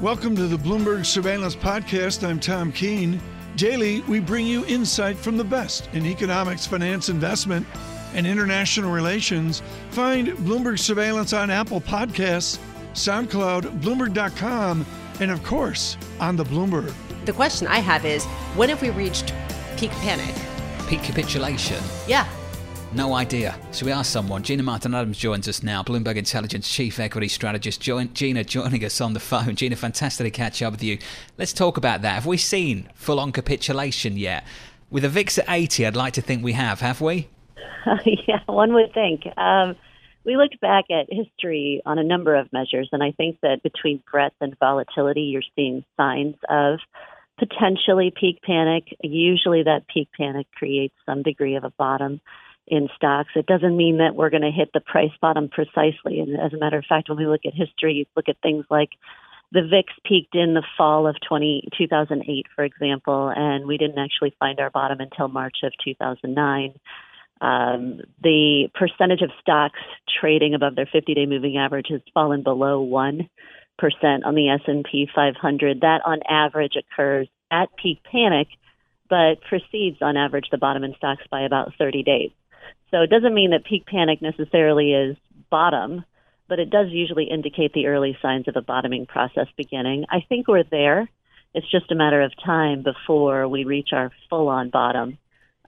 Welcome to the Bloomberg Surveillance Podcast. I'm Tom Keene. Daily, we bring you insight from the best in economics, finance, investment, and international relations. Find Bloomberg Surveillance on Apple Podcasts, SoundCloud, Bloomberg.com, and of course, on the Bloomberg. The question I have is when have we reached peak panic? Peak capitulation? Yeah. No idea. So we ask someone. Gina Martin Adams joins us now, Bloomberg Intelligence Chief Equity Strategist. Join, Gina joining us on the phone. Gina, fantastic to catch up with you. Let's talk about that. Have we seen full on capitulation yet? With a VIX at 80, I'd like to think we have, have we? yeah, one would think. Um, we looked back at history on a number of measures, and I think that between breadth and volatility, you're seeing signs of potentially peak panic. Usually, that peak panic creates some degree of a bottom in stocks. It doesn't mean that we're going to hit the price bottom precisely. And as a matter of fact, when we look at history, you look at things like the VIX peaked in the fall of 20, 2008, for example, and we didn't actually find our bottom until March of 2009. Um, the percentage of stocks trading above their 50-day moving average has fallen below one percent on the S&P 500. That, on average, occurs at peak panic, but precedes, on average, the bottom in stocks by about 30 days. So it doesn't mean that peak panic necessarily is bottom, but it does usually indicate the early signs of a bottoming process beginning. I think we're there. It's just a matter of time before we reach our full on bottom.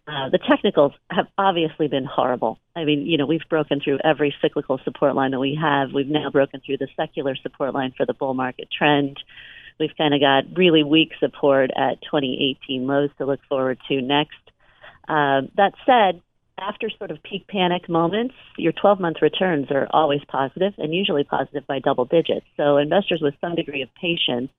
Uh, the technicals have obviously been horrible. I mean, you know, we've broken through every cyclical support line that we have. We've now broken through the secular support line for the bull market trend. We've kind of got really weak support at 2018 lows to look forward to next. Uh, that said, after sort of peak panic moments, your 12 month returns are always positive and usually positive by double digits. So investors with some degree of patience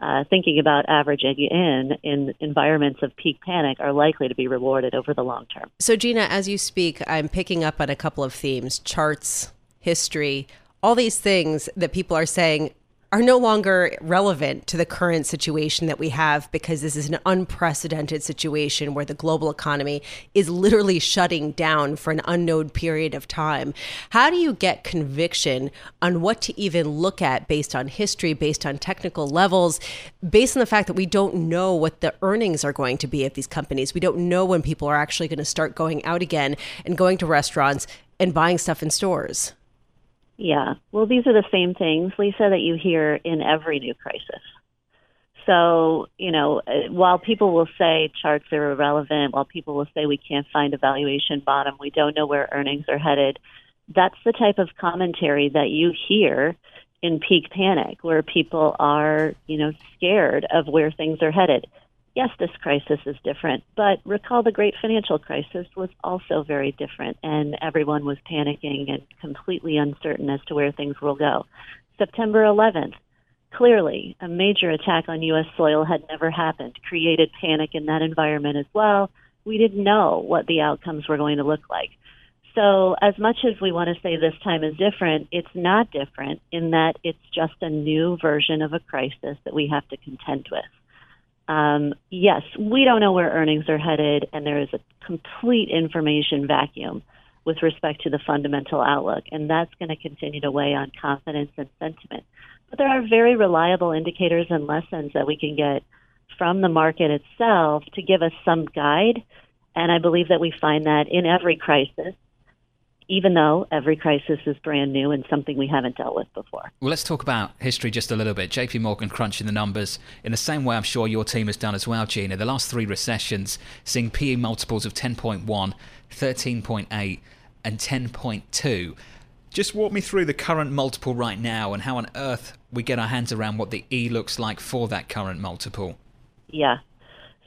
uh, thinking about averaging in in environments of peak panic are likely to be rewarded over the long term. So, Gina, as you speak, I'm picking up on a couple of themes charts, history, all these things that people are saying are no longer relevant to the current situation that we have because this is an unprecedented situation where the global economy is literally shutting down for an unknown period of time. How do you get conviction on what to even look at based on history, based on technical levels, based on the fact that we don't know what the earnings are going to be of these companies? We don't know when people are actually going to start going out again and going to restaurants and buying stuff in stores. Yeah. Well, these are the same things, Lisa, that you hear in every new crisis. So, you know, uh, while people will say charts are irrelevant, while people will say we can't find a valuation bottom, we don't know where earnings are headed, that's the type of commentary that you hear in peak panic, where people are, you know, scared of where things are headed yes, this crisis is different, but recall the great financial crisis was also very different, and everyone was panicking and completely uncertain as to where things will go. September 11th, clearly, a major attack on U.S. soil had never happened, created panic in that environment as well. We didn't know what the outcomes were going to look like. So, as much as we want to say this time is different, it's not different in that it's just a new version of a crisis that we have to contend with um, yes, we don't know where earnings are headed, and there is a complete information vacuum with respect to the fundamental outlook, and that's going to continue to weigh on confidence and sentiment. But there are very reliable indicators and lessons that we can get from the market itself to give us some guide, and I believe that we find that in every crisis even though every crisis is brand new and something we haven't dealt with before. Well, let's talk about history just a little bit. JP Morgan crunching the numbers in the same way I'm sure your team has done as well, Gina. The last three recessions, seeing PE multiples of 10.1, 13.8, and 10.2. Just walk me through the current multiple right now and how on earth we get our hands around what the E looks like for that current multiple. Yeah,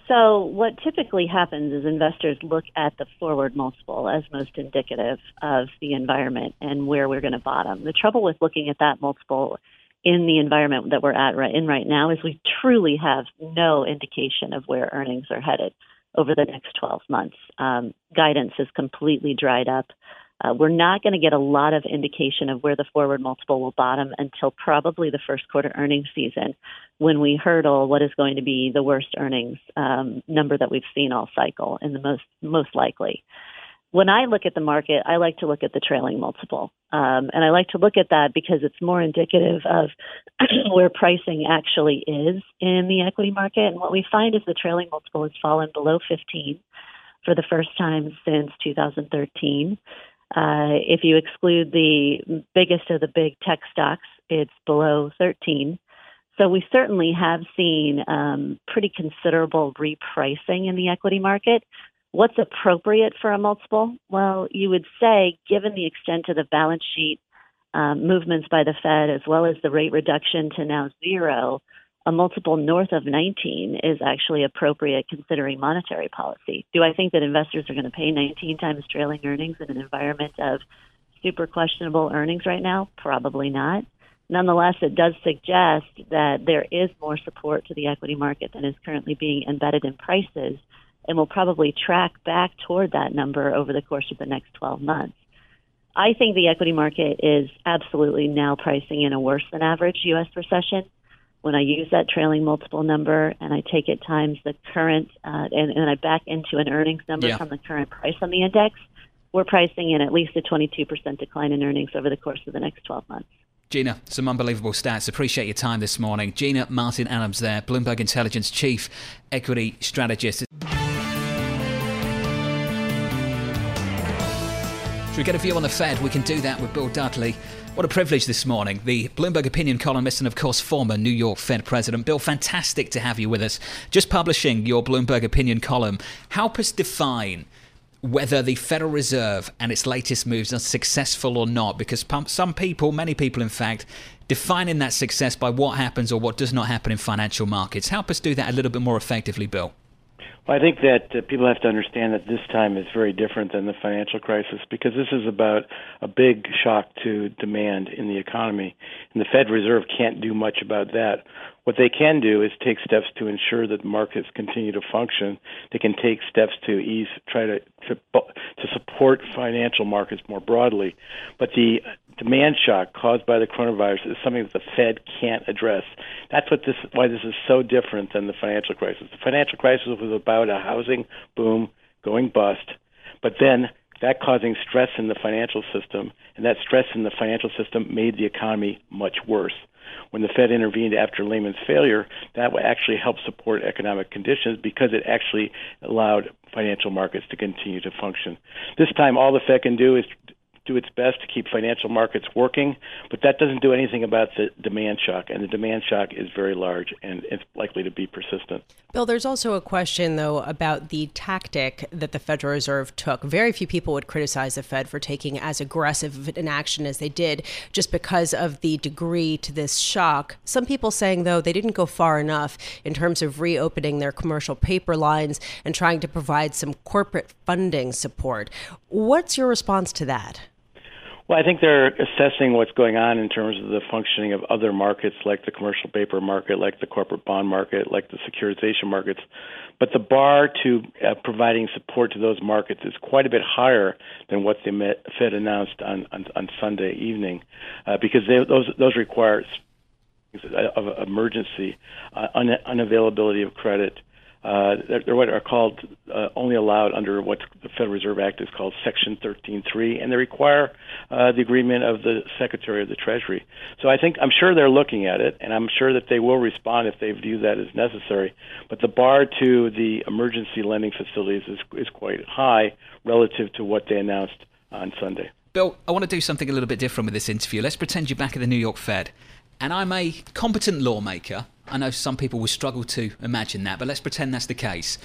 so, what typically happens is investors look at the forward multiple as most indicative of the environment and where we're going to bottom. The trouble with looking at that multiple in the environment that we're at right in right now is we truly have no indication of where earnings are headed over the next 12 months. Um, guidance is completely dried up. Uh, we're not going to get a lot of indication of where the forward multiple will bottom until probably the first quarter earnings season when we hurdle what is going to be the worst earnings um, number that we've seen all cycle and the most most likely. when I look at the market, I like to look at the trailing multiple. Um, and I like to look at that because it's more indicative of where pricing actually is in the equity market. And what we find is the trailing multiple has fallen below 15 for the first time since 2013. Uh, if you exclude the biggest of the big tech stocks, it's below 13. So we certainly have seen um, pretty considerable repricing in the equity market. What's appropriate for a multiple? Well, you would say, given the extent of the balance sheet um, movements by the Fed, as well as the rate reduction to now zero, a multiple north of 19 is actually appropriate considering monetary policy. Do I think that investors are going to pay 19 times trailing earnings in an environment of super questionable earnings right now? Probably not. Nonetheless, it does suggest that there is more support to the equity market than is currently being embedded in prices and will probably track back toward that number over the course of the next 12 months. I think the equity market is absolutely now pricing in a worse than average U.S. recession when I use that trailing multiple number and I take it times the current, uh, and, and I back into an earnings number yeah. from the current price on the index, we're pricing in at least a 22% decline in earnings over the course of the next 12 months. Gina, some unbelievable stats. Appreciate your time this morning. Gina Martin Adams there, Bloomberg Intelligence Chief Equity Strategist. We get a view on the Fed? We can do that with Bill Dudley. What a privilege this morning. The Bloomberg opinion columnist and, of course, former New York Fed President. Bill, fantastic to have you with us. Just publishing your Bloomberg opinion column. Help us define whether the Federal Reserve and its latest moves are successful or not, because some people, many people in fact, defining that success by what happens or what does not happen in financial markets. Help us do that a little bit more effectively, Bill. Well, I think that uh, people have to understand that this time is very different than the financial crisis because this is about a big shock to demand in the economy. And the Fed Reserve can't do much about that. What they can do is take steps to ensure that markets continue to function. They can take steps to ease, try to to, to support financial markets more broadly. But the demand shock caused by the coronavirus is something that the Fed can't address. That's what this why this is so different than the financial crisis. The financial crisis was about a housing boom going bust, but then that causing stress in the financial system, and that stress in the financial system made the economy much worse. When the Fed intervened after Lehman's failure, that actually helped support economic conditions because it actually allowed financial markets to continue to function. This time, all the Fed can do is do its best to keep financial markets working, but that doesn't do anything about the demand shock, and the demand shock is very large and it's likely to be persistent. Bill, there's also a question, though, about the tactic that the Federal Reserve took. Very few people would criticize the Fed for taking as aggressive an action as they did just because of the degree to this shock. Some people saying, though, they didn't go far enough in terms of reopening their commercial paper lines and trying to provide some corporate funding support. What's your response to that? Well, I think they're assessing what's going on in terms of the functioning of other markets like the commercial paper market, like the corporate bond market, like the securitization markets. But the bar to uh, providing support to those markets is quite a bit higher than what the Fed announced on, on, on Sunday evening, uh, because they, those, those require of emergency, uh, un- unavailability of credit, uh, they're, what are called uh, only allowed under what the Federal Reserve Act is called Section 13.3, and they require uh, the agreement of the Secretary of the Treasury. So I think I'm sure they're looking at it, and I'm sure that they will respond if they view that as necessary. But the bar to the emergency lending facilities is, is quite high relative to what they announced on Sunday. Bill, I want to do something a little bit different with this interview. Let's pretend you're back at the New York Fed, and I'm a competent lawmaker I know some people will struggle to imagine that, but let's pretend that's the case.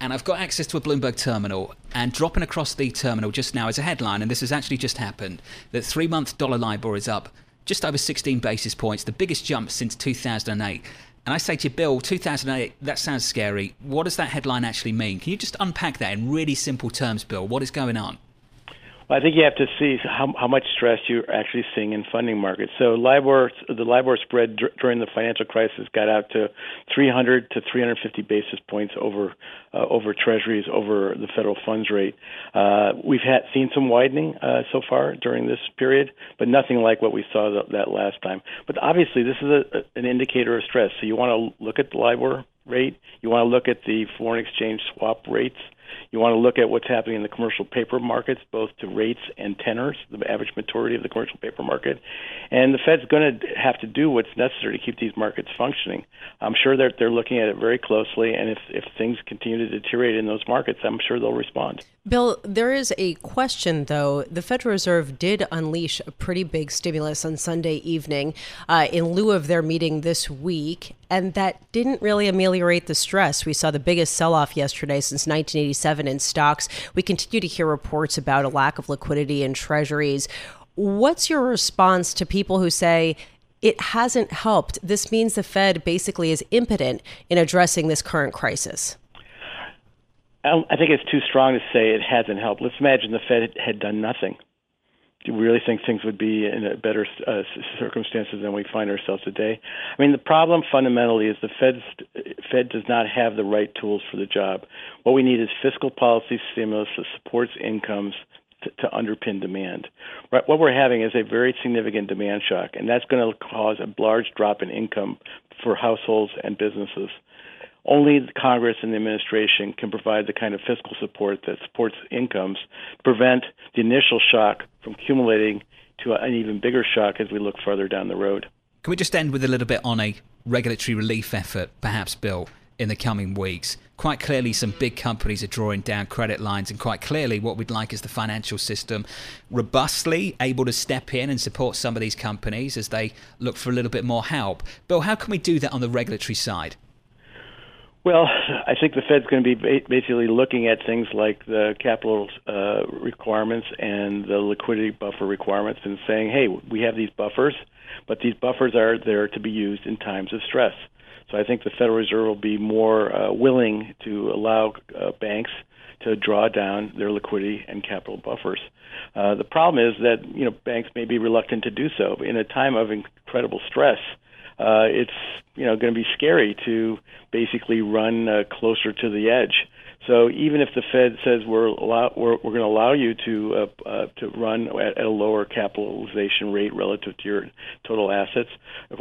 And I've got access to a Bloomberg terminal, and dropping across the terminal just now is a headline, and this has actually just happened that three month dollar LIBOR is up just over 16 basis points, the biggest jump since 2008. And I say to you, Bill, 2008, that sounds scary. What does that headline actually mean? Can you just unpack that in really simple terms, Bill? What is going on? Well, I think you have to see how, how much stress you're actually seeing in funding markets. So LIBOR, the LIBOR spread during the financial crisis got out to 300 to 350 basis points over uh, over Treasuries, over the federal funds rate. Uh, we've had seen some widening uh, so far during this period, but nothing like what we saw th- that last time. But obviously, this is a, a, an indicator of stress. So you want to look at the LIBOR rate, you want to look at the foreign exchange swap rates You want to look at what's happening in the commercial paper markets, both to rates and tenors, the average maturity of the commercial paper market. And the Fed's going to have to do what's necessary to keep these markets functioning. I'm sure that they're looking at it very closely, and if, if things continue to deteriorate in those markets, I'm sure they'll respond. Bill, there is a question, though. The Federal Reserve did unleash a pretty big stimulus on Sunday evening uh, in lieu of their meeting this week, and that didn't really ameliorate the stress. We saw the biggest sell off yesterday since 1987 in stocks. We continue to hear reports about a lack of liquidity in treasuries. What's your response to people who say, it hasn't helped. This means the Fed basically is impotent in addressing this current crisis. Um, I think it's too strong to say it hasn't helped. Let's imagine the Fed had done nothing. Do we really think things would be in a better uh, circumstances than we find ourselves today? I mean, the problem fundamentally is the Fed Fed does not have the right tools for the job. What we need is fiscal policy stimulus that supports incomes to, to underpin demand. Right, what we're having is a very significant demand shock, and that's going to cause a large drop in income for households and businesses. Only the Congress and the administration can provide the kind of fiscal support that supports incomes to prevent the initial shock from accumulating to an even bigger shock as we look further down the road. Can we just end with a little bit on a regulatory relief effort, perhaps, Bill, in the coming weeks? Quite clearly, some big companies are drawing down credit lines, and quite clearly, what we'd like is the financial system robustly able to step in and support some of these companies as they look for a little bit more help. Bill, how can we do that on the regulatory side? Well, I think the Fed's going to be basically looking at things like the capital uh, requirements and the liquidity buffer requirements and saying, hey, we have these buffers, but these buffers are there to be used in times of stress. So I think the Federal Reserve will be more uh, willing to allow uh, banks to draw down their liquidity and capital buffers. Uh, the problem is that you know banks may be reluctant to do so in a time of incredible stress uh, it's you know going to be scary to basically run uh, closer to the edge. So even if the Fed says we're allow, we're, we're going to allow you to uh, uh, to run at, at a lower capitalization rate relative to your total assets,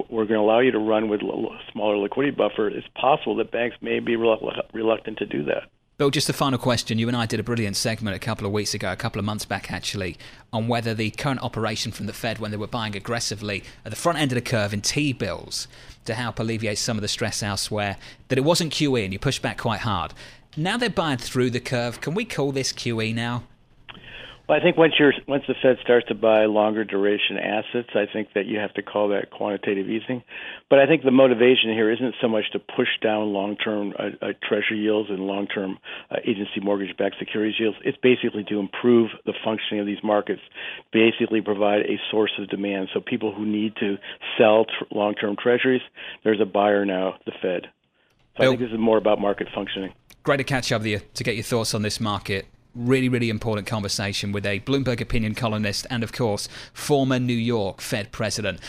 we're going to allow you to run with a smaller liquidity buffer. It's possible that banks may be reluctant to do that. Bill, just a final question. You and I did a brilliant segment a couple of weeks ago, a couple of months back actually, on whether the current operation from the Fed when they were buying aggressively at the front end of the curve in T bills to help alleviate some of the stress elsewhere, that it wasn't QE and you pushed back quite hard. Now they're buying through the curve. Can we call this QE now? Well, I think once you're once the Fed starts to buy longer duration assets, I think that you have to call that quantitative easing. But I think the motivation here isn't so much to push down long-term uh, uh, Treasury yields and long-term uh, agency mortgage-backed securities yields. It's basically to improve the functioning of these markets, basically provide a source of demand. So people who need to sell tr- long-term Treasuries, there's a buyer now, the Fed. So I think this is more about market functioning. Great to catch up with you to get your thoughts on this market really, really important conversation with a Bloomberg opinion columnist and, of course, former New York Fed president.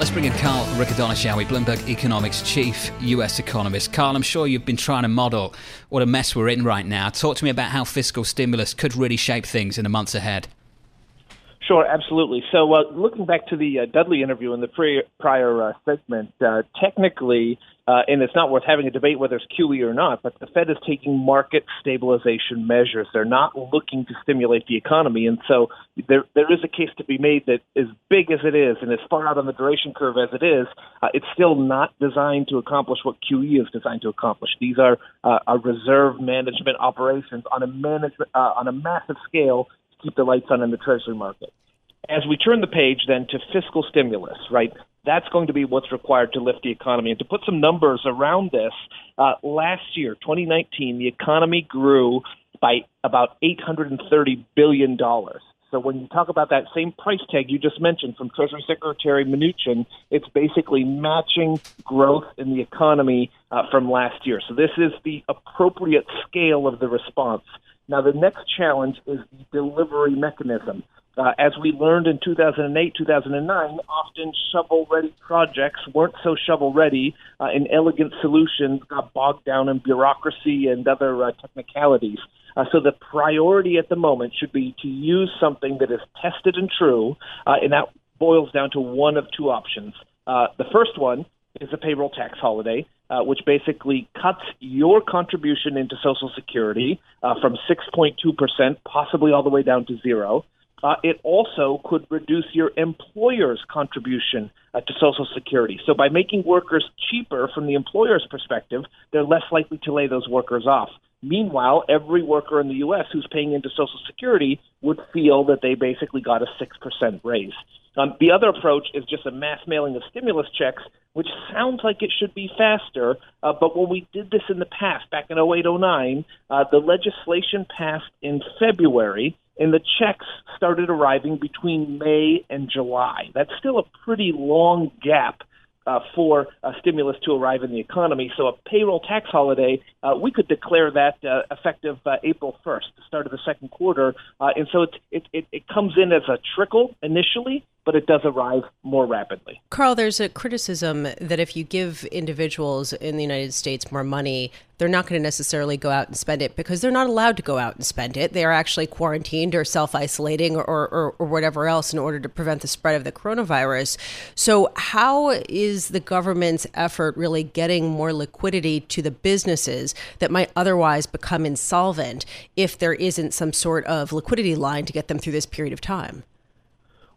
Let's bring in Carl Riccadonna, shall we? Bloomberg Economics chief US economist. Carl, I'm sure you've been trying to model what a mess we're in right now. Talk to me about how fiscal stimulus could really shape things in the months ahead. Sure, absolutely. So, uh, looking back to the uh, Dudley interview in the pre- prior uh, segment, uh, technically, uh, and it's not worth having a debate whether it's QE or not, but the Fed is taking market stabilization measures. They're not looking to stimulate the economy, and so there there is a case to be made that as big as it is and as far out on the duration curve as it is, uh, it's still not designed to accomplish what QE is designed to accomplish. These are are reserve management operations on a management on a massive scale to keep the lights on in the Treasury market. As we turn the page then to fiscal stimulus, right? That's going to be what's required to lift the economy. And to put some numbers around this, uh, last year, 2019, the economy grew by about $830 billion. So when you talk about that same price tag you just mentioned from Treasury Secretary Mnuchin, it's basically matching growth in the economy uh, from last year. So this is the appropriate scale of the response. Now, the next challenge is the delivery mechanism. Uh, as we learned in 2008, 2009, often shovel ready projects weren't so shovel ready, uh, and elegant solutions got bogged down in bureaucracy and other uh, technicalities. Uh, so the priority at the moment should be to use something that is tested and true, uh, and that boils down to one of two options. Uh, the first one is a payroll tax holiday. Uh, which basically cuts your contribution into Social Security uh, from 6.2%, possibly all the way down to zero. Uh, it also could reduce your employer's contribution uh, to Social Security. So, by making workers cheaper from the employer's perspective, they're less likely to lay those workers off. Meanwhile, every worker in the U.S. who's paying into Social Security would feel that they basically got a 6% raise. Um, the other approach is just a mass mailing of stimulus checks, which sounds like it should be faster. Uh, but when we did this in the past, back in 08, 09, uh, the legislation passed in February, and the checks started arriving between May and July. That's still a pretty long gap uh, for a stimulus to arrive in the economy. So a payroll tax holiday, uh, we could declare that uh, effective uh, April 1st, the start of the second quarter. Uh, and so it, it, it comes in as a trickle initially, but it does arrive more rapidly. Carl, there's a criticism that if you give individuals in the United States more money, they're not going to necessarily go out and spend it because they're not allowed to go out and spend it. They are actually quarantined or self isolating or, or, or, whatever else in order to prevent the spread of the coronavirus. So, how is the government's effort really getting more liquidity to the businesses that might otherwise become insolvent if there isn't some sort of liquidity line to get them through this period of time?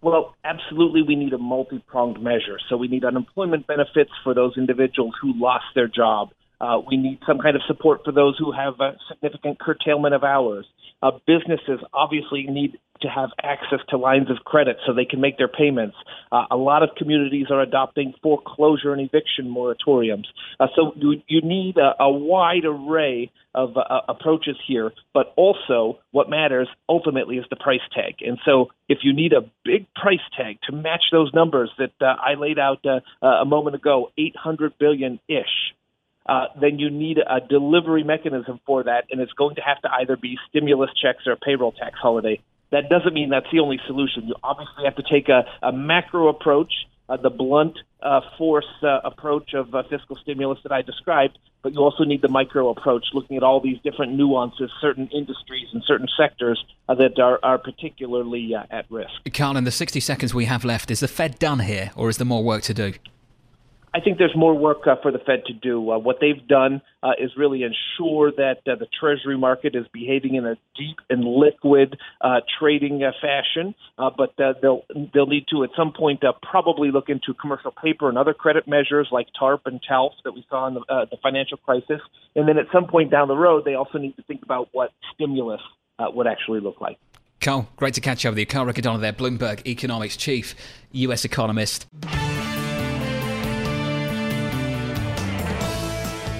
Well, absolutely, we need a multi pronged measure. So we need unemployment benefits for those individuals who lost their job. Uh, we need some kind of support for those who have a significant curtailment of hours. Uh, businesses obviously need to have access to lines of credit so they can make their payments. Uh, a lot of communities are adopting foreclosure and eviction moratoriums. Uh, so you, you need a, a, wide array of uh, approaches here, but also what matters ultimately is the price tag. And so if you need a big price tag to match those numbers that uh, I laid out uh, a moment ago, 800 billion ish uh, then you need a delivery mechanism for that, and it's going to have to either be stimulus checks or a payroll tax holiday. That doesn't mean that's the only solution. You obviously have to take a, a macro approach, uh, the blunt uh, force uh, approach of uh, fiscal stimulus that I described, but you also need the micro approach, looking at all these different nuances, certain industries and certain sectors uh, that are, are particularly uh, at risk. Carl, in the 60 seconds we have left, is the Fed done here, or is there more work to do? I think there's more work uh, for the Fed to do. Uh, what they've done uh, is really ensure that uh, the Treasury market is behaving in a deep and liquid uh, trading uh, fashion. but they'll they'll need to at some point probably look into commercial paper and other credit measures like TARP and TALF that we saw in the, the financial crisis. And then at some point down the road, they also need to think about what stimulus would actually look like. Carl, great to catch up with you. Carl Riccadonna there, Bloomberg Economics Chief, US economist.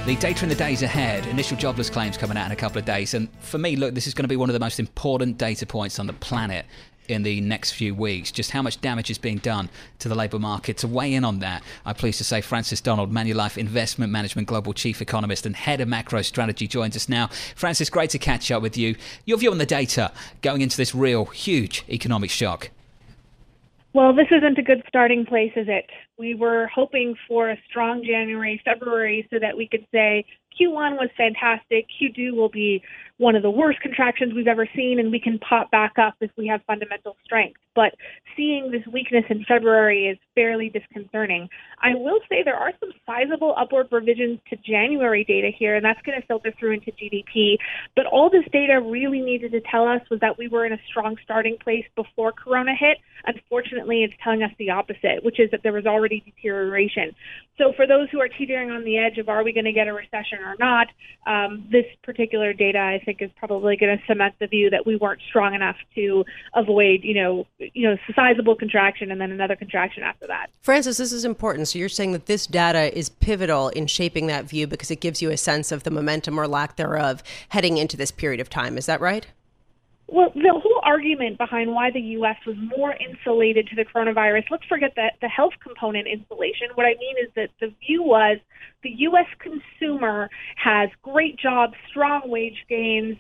The data in the days ahead, initial jobless claims coming out in a couple of days. And for me, look, this is going to be one of the most important data points on the planet in the next few weeks. Just how much damage is being done to the labour market. To weigh in on that, I'm pleased to say Frances Donald, Manulife Investment Management Global Chief Economist and Head of Macro Strategy, joins us now. Frances, great to catch up with you. Your view on the data going into this real, huge economic shock. Well, this isn't a good starting place, is it? We were hoping for a strong January, February so that we could say Q1 was fantastic. Q2 will be one of the worst contractions we've ever seen, and we can pop back up if we have fundamental strength. But seeing this weakness in February is fairly disconcerting. I will say there are some sizable upward revisions to January data here, and that's going to filter through into GDP. But all this data really needed to tell us was that we were in a strong starting place before Corona hit. Unfortunately, it's telling us the opposite, which is that there was already deterioration. So for those who are teetering on the edge of are we going to get a recession or not, um, this particular data I think is probably going to cement the view that we weren't strong enough to avoid, you know, you know, sizable contraction and then another contraction after that. Frances, this is important. So you're saying that this data is pivotal in shaping that view because it gives you a sense of the momentum or lack thereof heading into this period of time. Is that right? Well, the whole argument behind why the U.S. was more insulated to the coronavirus, let's forget that the health component insulation. What I mean is that the view was the U.S. consumer has great jobs, strong wage gains,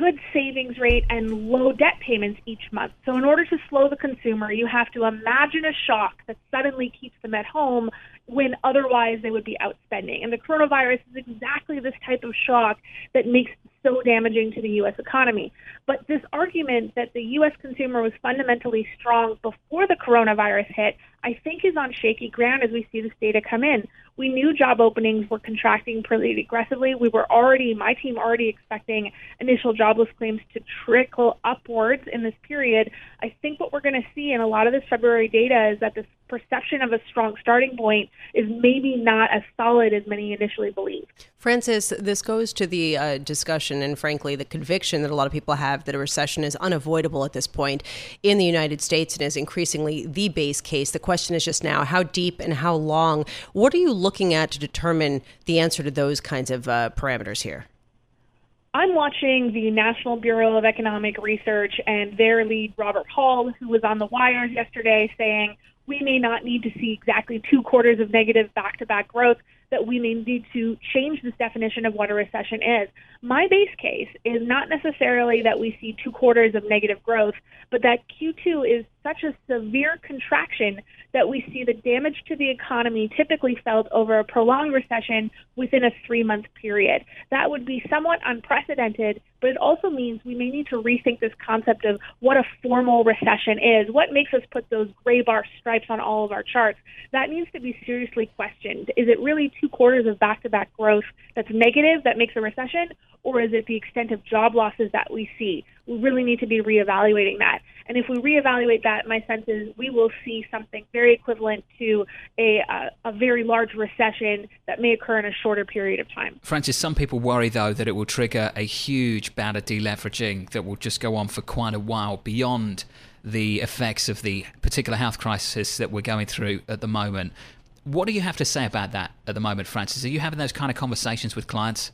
good savings rate, and low debt payments each month. So, in order to slow the consumer, you have to imagine a shock that suddenly keeps them at home when otherwise they would be outspending. And the coronavirus is exactly this type of shock that makes so damaging to the U.S. economy. But this argument that the U.S. consumer was fundamentally strong before the coronavirus hit, I think is on shaky ground as we see this data come in. We knew job openings were contracting pretty aggressively. We were already, my team already expecting initial jobless claims to trickle upwards in this period. I think what we're going to see in a lot of this February data is that this perception of a strong starting point is maybe not as solid as many initially believed. Frances, this goes to the uh, discussion and, frankly, the conviction that a lot of people have that a recession is unavoidable at this point in the United States and is increasingly the base case. The question is just now how deep and how long. What are you looking at to determine the answer to those kinds of uh, parameters here? I'm watching the National Bureau of Economic Research and their lead, Robert Hall, who was on the wire yesterday saying we may not need to see exactly two quarters of negative back to back growth, that we may need to change this definition of what a recession is. My base case is not necessarily that we see two quarters of negative growth, but that Q2 is such a severe contraction that we see the damage to the economy typically felt over a prolonged recession within a three month period. That would be somewhat unprecedented, but it also means we may need to rethink this concept of what a formal recession is. What makes us put those gray bar stripes on all of our charts? That needs to be seriously questioned. Is it really two quarters of back to back growth that's negative that makes a recession? or is it the extent of job losses that we see? We really need to be reevaluating that. And if we reevaluate that, my sense is we will see something very equivalent to a, uh, a very large recession that may occur in a shorter period of time. Frances, some people worry, though, that it will trigger a huge bout of deleveraging that will just go on for quite a while beyond the effects of the particular health crisis that we're going through at the moment. What do you have to say about that at the moment, Frances? Are you having those kind of conversations with clients?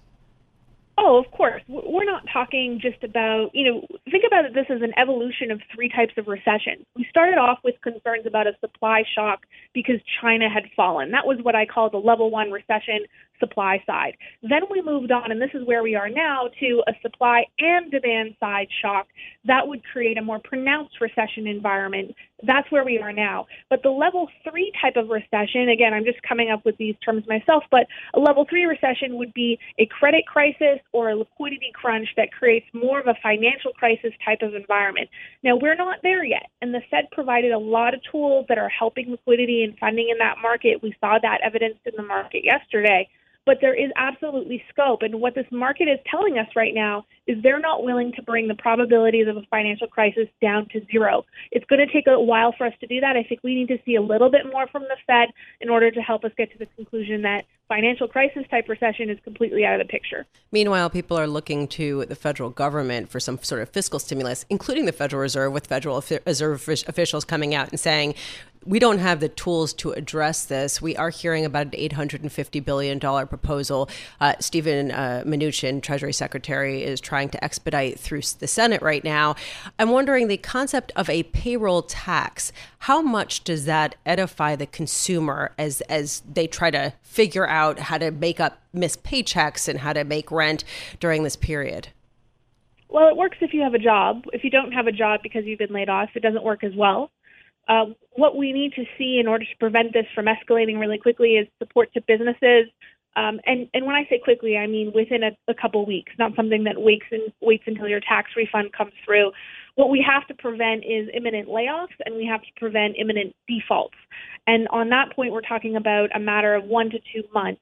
Oh, of course. We're not talking just about, you know, think about this as an evolution of three types of recession. We started off with concerns about a supply shock because China had fallen. That was what I call the level one recession supply side. Then we moved on, and this is where we are now, to a supply and demand side shock that would create a more pronounced recession environment. That's where we are now. But the level three type of recession, again, I'm just coming up with these terms myself, but a level three recession would be a credit crisis or a liquidity crunch that creates more of a financial crisis type of environment. Now, we're not there yet, and the Fed provided a lot of tools that are helping liquidity and funding in that market. We saw that evidenced in the market yesterday but there is absolutely scope. And what this market is telling us right now is they're not willing to bring the probabilities of a financial crisis down to zero. It's going to take a while for us to do that. I think we need to see a little bit more from the Fed in order to help us get to the conclusion that financial crisis type recession is completely out of the picture. Meanwhile, people are looking to the federal government for some sort of fiscal stimulus, including the Federal Reserve, with Federal Reserve officials coming out and saying we don't have the tools to address this. We are hearing about an $850 billion proposal. Uh, Steven uh, Mnuchin, Treasury Secretary, is trying to expedite through the Senate right now. I'm wondering the concept of a payroll tax. How much does that edify the consumer as as they try to figure out how to make up missed paychecks and how to make rent during this period? Well, it works if you have a job. If you don't have a job because you've been laid off, it doesn't work as well. Uh, what we need to see in order to prevent this from escalating really quickly is support to businesses. Um, and, and when I say quickly, I mean within a, a couple weeks, not something that and waits until your tax refund comes through. What we have to prevent is imminent layoffs, and we have to prevent imminent defaults. And on that point, we're talking about a matter of one to two months.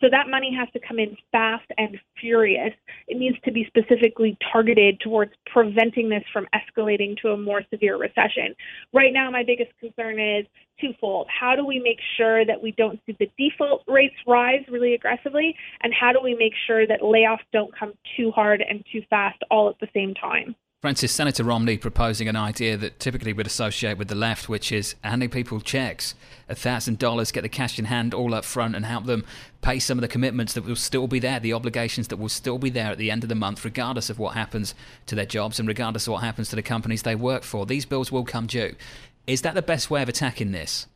So that money has to come in fast and furious. It needs to be specifically targeted towards preventing this from escalating to a more severe recession. Right now, my biggest concern is twofold. How do we make sure that we don't see the default rates rise really aggressively? And how do we make sure that layoffs don't come too hard and too fast all at the same time? Frances, Senator Romney proposing an idea that typically would associate with the left, which is handing people checks, $1,000, get the cash in hand all up front and help them pay some of the commitments that will still be there, the obligations that will still be there at the end of the month, regardless of what happens to their jobs and regardless of what happens to the companies they work for. These bills will come due. Is that the best way of attacking this?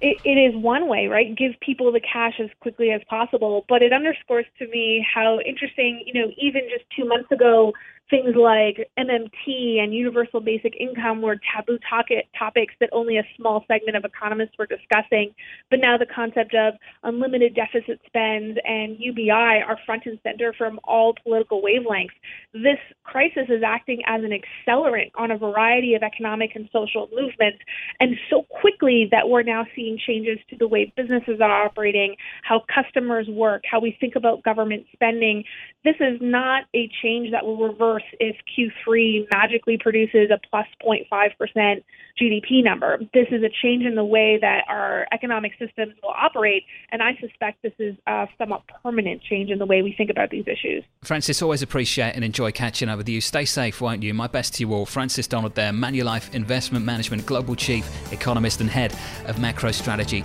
it, it is one way, right? Give people the cash as quickly as possible. But it underscores to me how interesting, you know, even just two months ago, things like MMT and universal basic income were taboo topics that only a small segment of economists were discussing. But now the concept of unlimited deficit spend and UBI are front and center from all political wavelengths. This crisis is acting as an accelerant on a variety of economic and social movements, and so quickly that we're now seeing changes to the way businesses are operating, how customers work, how we think about government spending. This is not a change that will reverse if Q3 magically produces a plus 0.5% GDP number. This is a change in the way that our economic systems will operate, and I suspect this is a somewhat permanent change in the way we think about these issues. Frances, always appreciate and enjoy catching up with you. Stay safe, won't you? My best to you all. Frances Donald there, Manulife Investment Management Global Chief Economist and Head of Macro Strategy.